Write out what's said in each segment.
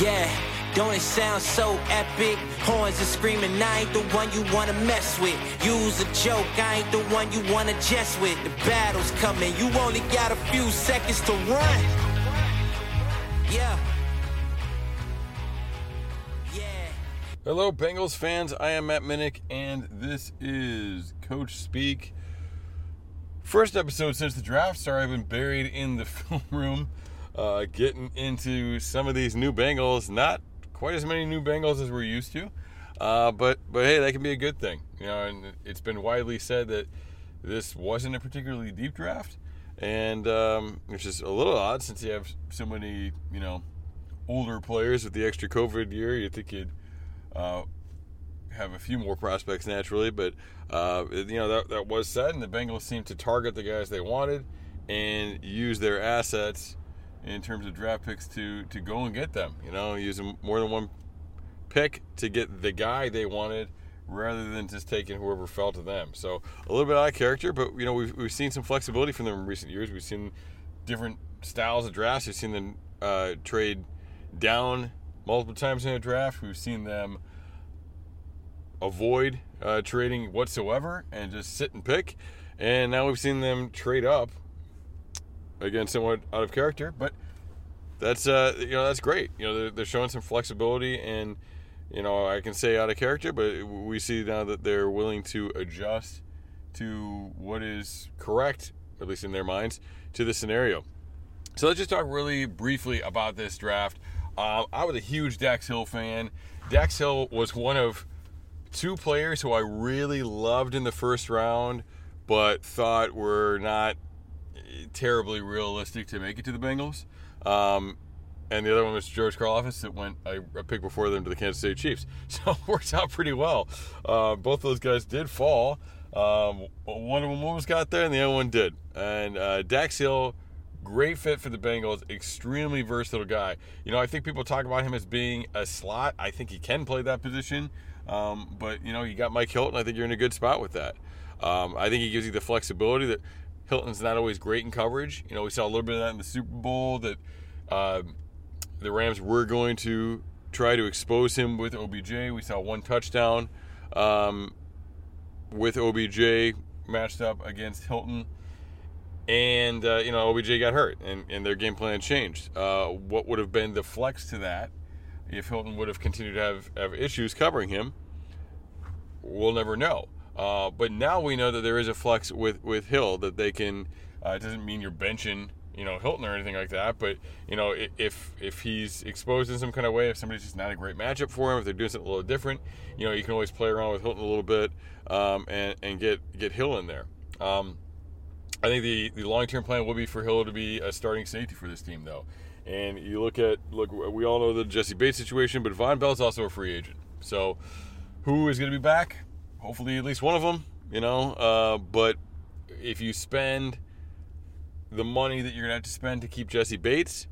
Yeah, don't it sound so epic? Horns are screaming, I ain't the one you wanna mess with. Use a joke, I ain't the one you wanna jest with. The battle's coming, you only got a few seconds to run. Yeah. Yeah. Hello, Bengals fans. I am Matt Minnick, and this is Coach Speak. First episode since the draft. Sorry, I've been buried in the film room, uh, getting into some of these new Bengals. Not quite as many new Bengals as we're used to, uh, but but hey, that can be a good thing. You know, and it's been widely said that this wasn't a particularly deep draft, and um, which is a little odd since you have so many you know older players with the extra COVID year. You think you'd uh, have a few more prospects naturally, but uh, you know that, that was said, and the Bengals seemed to target the guys they wanted and use their assets in terms of draft picks to to go and get them. You know, using more than one pick to get the guy they wanted rather than just taking whoever fell to them. So a little bit out of character, but you know we've we've seen some flexibility from them in recent years. We've seen different styles of drafts. We've seen them uh, trade down multiple times in a draft. We've seen them avoid uh, trading whatsoever and just sit and pick. And now we've seen them trade up again, somewhat out of character, but that's uh, you know that's great. You know they're, they're showing some flexibility, and you know I can say out of character, but we see now that they're willing to adjust to what is correct, at least in their minds, to the scenario. So let's just talk really briefly about this draft. Uh, I was a huge Dax Hill fan. Dax Hill was one of two players who I really loved in the first round, but thought were not terribly realistic to make it to the Bengals. Um, and the other one was George Karlaftis that went a, a before them to the Kansas City Chiefs. So it worked out pretty well. Uh, both of those guys did fall. Um, one of them almost got there, and the other one did. And uh, Dax Hill, great fit for the Bengals, extremely versatile guy. You know, I think people talk about him as being a slot. I think he can play that position. Um, but you know, you got Mike Hilton. I think you're in a good spot with that. Um, I think he gives you the flexibility that Hilton's not always great in coverage. You know, we saw a little bit of that in the Super Bowl that uh, the Rams were going to try to expose him with OBJ. We saw one touchdown um, with OBJ matched up against Hilton. And, uh, you know, OBJ got hurt and, and their game plan changed. Uh, what would have been the flex to that if Hilton would have continued to have, have issues covering him, we'll never know. Uh, but now we know that there is a flex with, with Hill that they can. Uh, it doesn't mean you're benching, you know, Hilton or anything like that. But you know, if if he's exposed in some kind of way, if somebody's just not a great matchup for him, if they're doing something a little different, you know, you can always play around with Hilton a little bit um, and and get get Hill in there. Um, I think the the long term plan will be for Hill to be a starting safety for this team, though. And you look at look, we all know the Jessie Bates situation, but Vonn Bell's also a free agent. So, who is going to be back? Hopefully, at least one of them. You know, uh, but if you spend the money that you're to have to spend to keep Jessie Bates,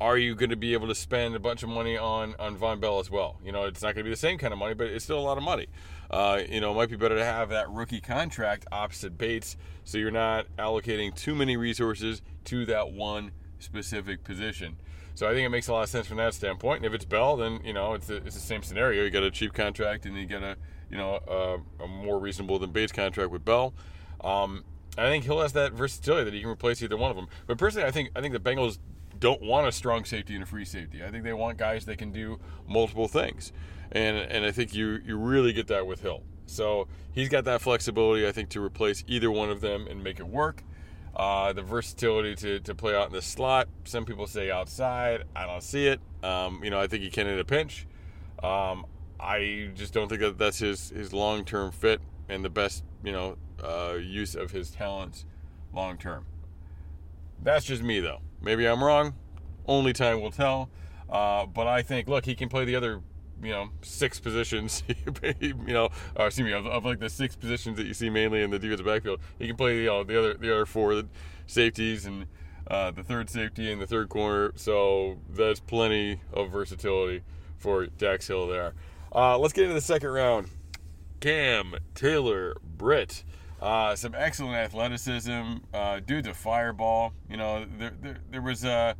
are you to be able to spend a bunch of money on on Vonn Bell as well? You know, it's not to be the same kind of money, but it's still a lot of money. Uh, you know, it might be better to have that rookie contract opposite Bates, so you're not allocating too many resources to that one specific position. So I think it makes a lot of sense from that standpoint. And if it's Bell, then you know it's the, it's the same scenario. You got a cheap contract, and you get a you know a, a more reasonable than Bates contract with Bell. Um, I think Hill has that versatility that he can replace either one of them. But personally, I think I think the Bengals don't want a strong safety and a free safety. I think they want guys that can do multiple things, and and I think you you really get that with Hill. So he's got that flexibility, I think, to replace either one of them and make it work. Uh, the versatility to, to play out in the slot. Some people say outside. I don't see it. Um, you know, I think he can in a pinch. Um, I just don't think that that's his, his long term fit and the best, you know, uh, use of his talents long term. That's just me, though. Maybe I'm wrong. Only time will tell. Uh, but I think, look, he can play the other you know six positions you know uh, excuse me of, of, like the six positions that you see mainly in the defensive backfield he can play you know the other the other four the safeties and uh, the third safety and the third corner so that's plenty of versatility for Dax Hill there uh, let's get into the second round Cam Taylor Britt uh, some excellent athleticism uh, dude's a fireball you know there, there, there was a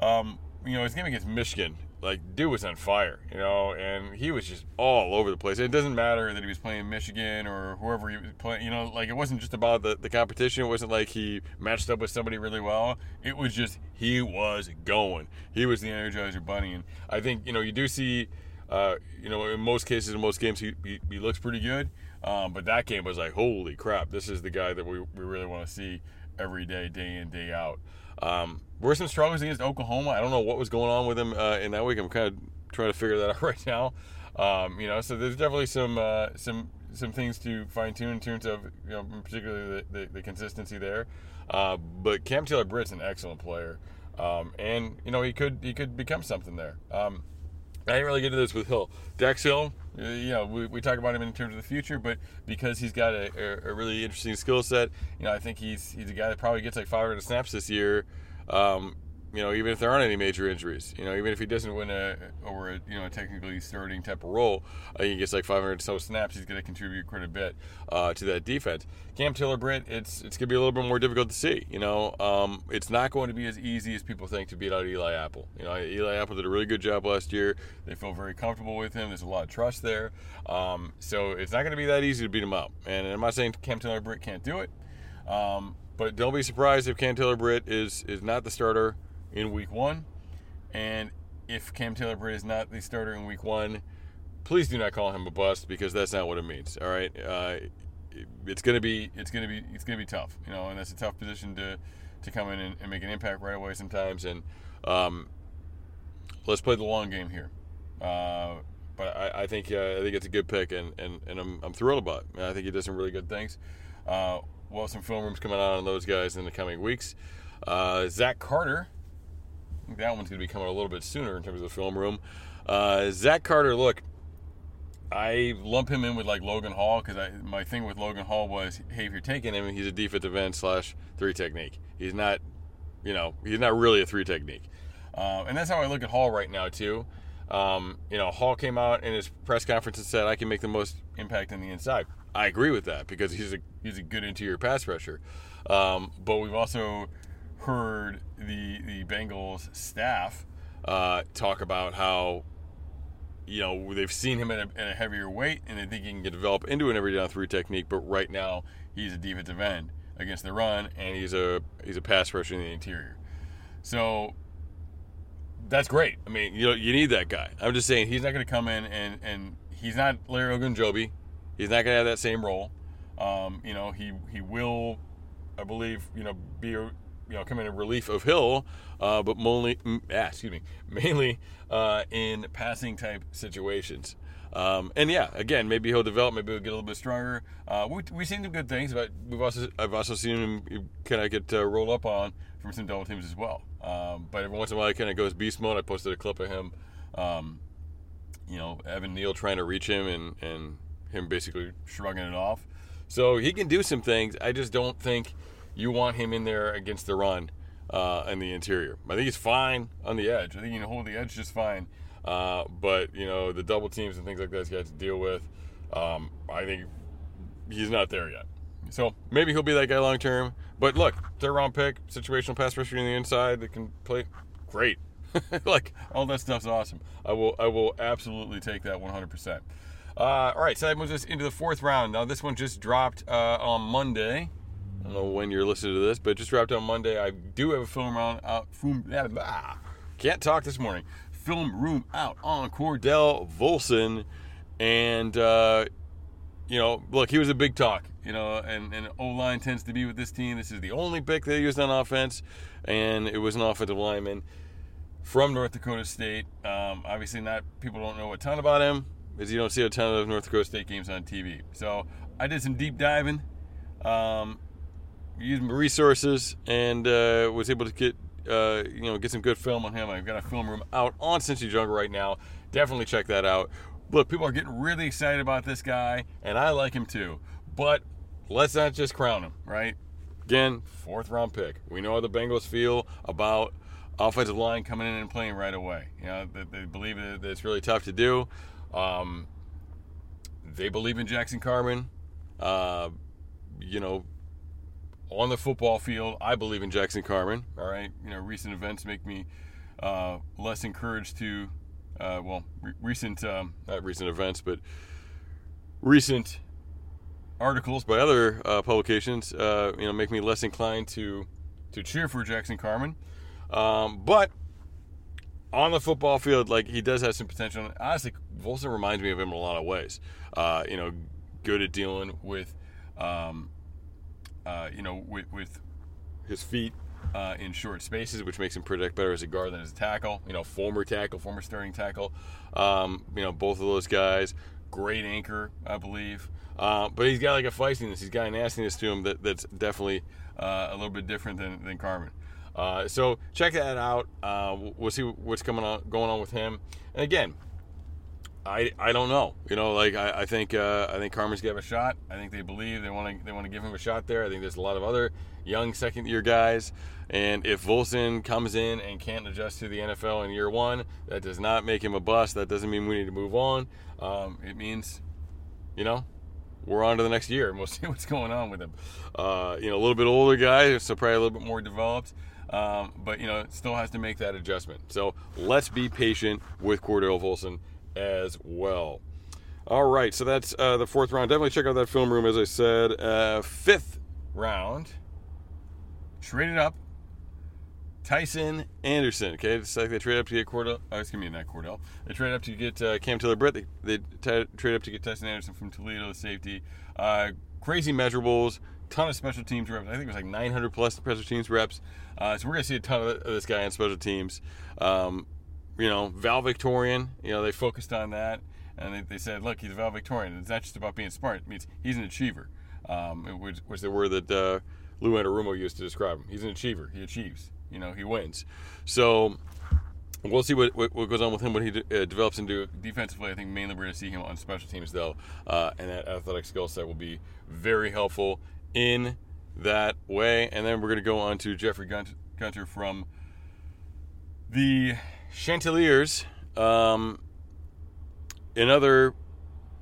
um, you know, his game against Michigan, like dude was on fire, you know, and he was just all over the place. It doesn't matter that he was playing Michigan or whoever he was playing, you know, like it wasn't just about the, the competition. It wasn't like he matched up with somebody really well. It was just he was going. He was the Energizer Bunny, and I think you know you do see, uh, you know, in most cases, in most games, he he, he looks pretty good. Um, but that game was like, holy crap, this is the guy that we, we really want to see every day, day in, day out. Um, were some struggles against Oklahoma. I don't know what was going on with him uh, in that week. I'm kind of trying to figure that out right now. Um, you know, so there's definitely some uh, some some things to fine tune in terms of you know, particularly the, the, the consistency there. Uh, but Cam Taylor Britt's an excellent player, um, and you know he could he could become something there. Um, I didn't really get into this with Hill. Dax Hill, uh, you know, we, we talk about him in terms of the future, but because he's got a, a, a really interesting skill set, you know, I think he's he's a guy that probably gets like 500 snaps this year. Um, you know, even if there aren't any major injuries, you know, even if he doesn't win a over a you know a technically starting type of role, think he gets like 500 so snaps. He's going to contribute quite a bit uh, to that defense. Cam Taylor Britt, it's it's going to be a little bit more difficult to see. You know, um, it's not going to be as easy as people think to beat out Eli Apple. You know, Eli Apple did a really good job last year. They feel very comfortable with him. There's a lot of trust there. Um, so it's not going to be that easy to beat him up. And I'm not saying Cam Taylor Britt can't do it. Um, but don't be surprised if Cam Britt is is not the starter in week one. And if Cam Taylor Britt is not the starter in week one, please do not call him a bust because that's not what it means. All right, uh, it's gonna be it's gonna be it's gonna be tough, you know, and that's a tough position to to come in and, and make an impact right away sometimes. And um, let's play the long game here. Uh, but I, I think uh, I think it's a good pick, and, and, and I'm, I'm thrilled about it. I think he does some really good things. Uh, well, some film rooms coming out on those guys in the coming weeks. Uh, Zach Carter that one's going to be coming a little bit sooner in terms of the film room. Uh, Zach Carter, look, I lump him in with like Logan Hall because my thing with Logan Hall was, hey, if you're taking him, he's a defensive end slash three technique. He's not, you know, he's not really a three technique, uh, and that's how I look at Hall right now too. Um, you know, Hall came out in his press conference and said, "I can make the most impact on the inside." I agree with that because he's a he's a good interior pass rusher. Um, but we've also heard the the Bengals staff uh, talk about how you know they've seen him at a, at a, heavier weight and they think he can develop into an every down three technique, but right now he's a defensive end against the run and he's a he's a pass rusher in the interior. So that's great. I mean, you know, you need that guy. I'm just saying he's not going to come in and and he's not Larry Ogunjobi. He's not going to have that same role. Um, you know, he he will, I believe, you know, be a, you know come in a relief of Hill, uh, but mainly, ah, excuse me, mainly uh, in passing type situations. Um, and yeah, again, maybe he'll develop, maybe he'll get a little bit stronger. Uh, we, we've seen some good things, but we've also I've also seen him kind of get uh, rolled up on from some double teams as well. Um, but every once in a while, he kind of goes beast mode. I posted a clip of him, um, you know, Evan Neal trying to reach him and and him basically shrugging it off. So he can do some things. I just don't think you want him in there against the run uh, in the interior. I think he's fine on the edge. I think he can hold the edge just fine. Uh, but you know the double teams and things like that he's to deal with. Um, I think he's not there yet. So maybe he'll be that guy long term. But look, third round pick, situational pass rusher on the inside that can play great. like all that stuff's awesome. I will I will absolutely take that 100. Uh, percent All right, so that moves us into the fourth round. Now this one just dropped uh, on Monday. I don't know when you're listening to this, but just dropped on Monday. I do have a film round out. Film, blah, blah. Can't talk this morning. Film room out on Cordell Volson, and uh, you know, look, he was a big talk. You know, and and O line tends to be with this team. This is the only pick they used on offense, and it was an offensive lineman from North Dakota State. Um, obviously, not people don't know a ton about him, because you don't see a ton of North Dakota State games on TV. So I did some deep diving. Um, used resources and uh, was able to get uh, you know get some good film on him. I've got a film room out on Cincy Jungle right now. Definitely check that out. Look, people are getting really excited about this guy, and I like him too. But let's not just crown him, right? Again, fourth round pick. We know how the Bengals feel about offensive line coming in and playing right away. You know, they, they believe that it's really tough to do. Um, they believe in Jackson Carman. Uh, you know, on the football field, I believe in Jackson Carman. All right, you know, recent events make me uh, less encouraged to, uh, well, re- recent, um, not recent events, but recent articles by other uh, publications, uh, you know, make me less inclined to to cheer for Jackson Carman. Um, but on the football field, like he does have some potential. Honestly, Volson reminds me of him in a lot of ways. Uh, you know, good at dealing with, um, uh, you know, with, with his feet uh, in short spaces, which makes him protect better as a guard than as a tackle. You know, former tackle, former starting tackle. Um, you know, both of those guys, great anchor, I believe. Uh, but he's got like a feistiness, he's got a nastiness to him that, that's definitely uh, a little bit different than, than Carman. Uh, so check that out. Uh, we'll see what's coming on, going on with him. And again, I I don't know. You know, like I, I think uh, I think Carman's gave a shot. I think they believe they want to they want to give him a shot there. I think there's a lot of other young second year guys. And if Volson comes in and can't adjust to the NFL in year one, that does not make him a bust. That doesn't mean we need to move on. Um, it means, you know, we're on to the next year and we'll see what's going on with him. Uh, you know, a little bit older guy, so probably a little bit more developed. Um, but you know, still has to make that adjustment. So let's be patient with Cordell Volson as well. All right, so that's uh, the fourth round. Definitely check out that film room, as I said. Uh, fifth round, traded up, Tycen Anderson. Okay, it's like they traded up to get Cordell. Oh, excuse me, not Cordell. They traded up to get uh, Cam Taylor Britt. They, they t- up to get Tycen Anderson from Toledo, safety. Uh, crazy measurables, ton of special teams reps. I think it was like 900 plus special teams reps. Uh, so we're gonna see a ton of this guy on special teams. Um, you know, valedictorian. You know, they focused on that, and they, they, said, look, he's a valedictorian. It's not just about being smart. It means he's an achiever, um, which was the word that uh, Lou Anarumo used to describe him. He's an achiever. He achieves. You know, he wins. So we'll see what, what, what goes on with him when he de- uh, develops into defensively. I think mainly we're going to see him on special teams, though, uh, and that athletic skill set will be very helpful in that way. And then we're going to go on to Jeffrey Gunter from the Chanticleers, um, another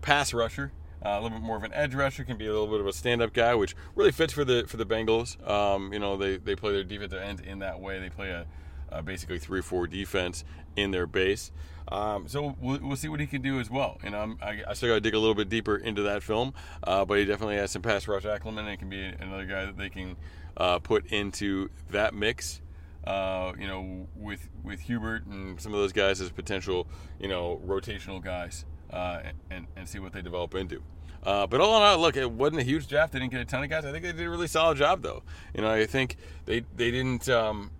pass rusher, uh, a little bit more of an edge rusher, can be a little bit of a stand-up guy, which really fits for the for the Bengals. Um, you know, they, they play their defensive end in that way. They play a, a basically three-four defense in their base. Um, so we'll, we'll, see what he can do as well. Know, I, I still got to dig a little bit deeper into that film, uh, but he definitely has some pass rush acumen and can be another guy that they can uh, put into that mix uh, you know, with with Hubbard and some of those guys as potential, you know, rotational guys, uh, and and see what they develop into. Uh, but all in all, look, it wasn't a huge draft. They didn't get a ton of guys. I think they did a really solid job, though. You know, I think they they didn't. Um,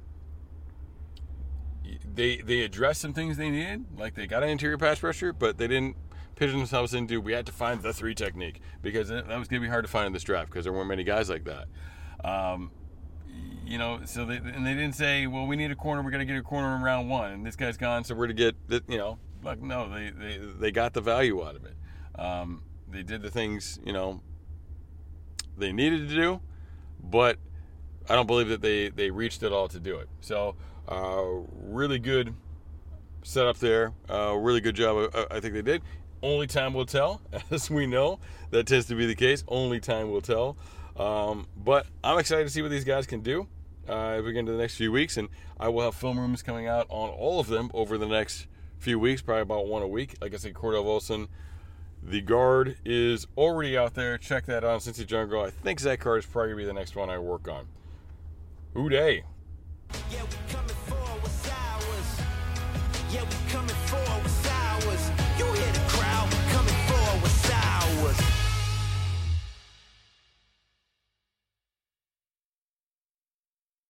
they they addressed some things they needed, like they got an interior pass rusher, but they didn't pigeon themselves into we had to find the three technique because that was going to be hard to find in this draft because there weren't many guys like that. Um, you know, so they and they didn't say, well, we need a corner. We're gonna get a corner in round one, and this guy's gone, so we're to get. You know, like no, they they they got the value out of it. Um, they did the things you know they needed to do, but I don't believe that they they reached it all to do it. So uh, really good setup there. Uh, really good job. I, I think they did. Only time will tell, as we know. That tends to be the case. Only time will tell. Um, but I'm excited to see what these guys can do uh, as we get into the next few weeks, and I will have film rooms coming out on all of them over the next few weeks, probably about one a week. Like I said, Cordell Volson, the guard is already out there. Check that out, Cincy Jungle. I think Zach Card is probably gonna be the next one I work on. Who Dey? Yeah, we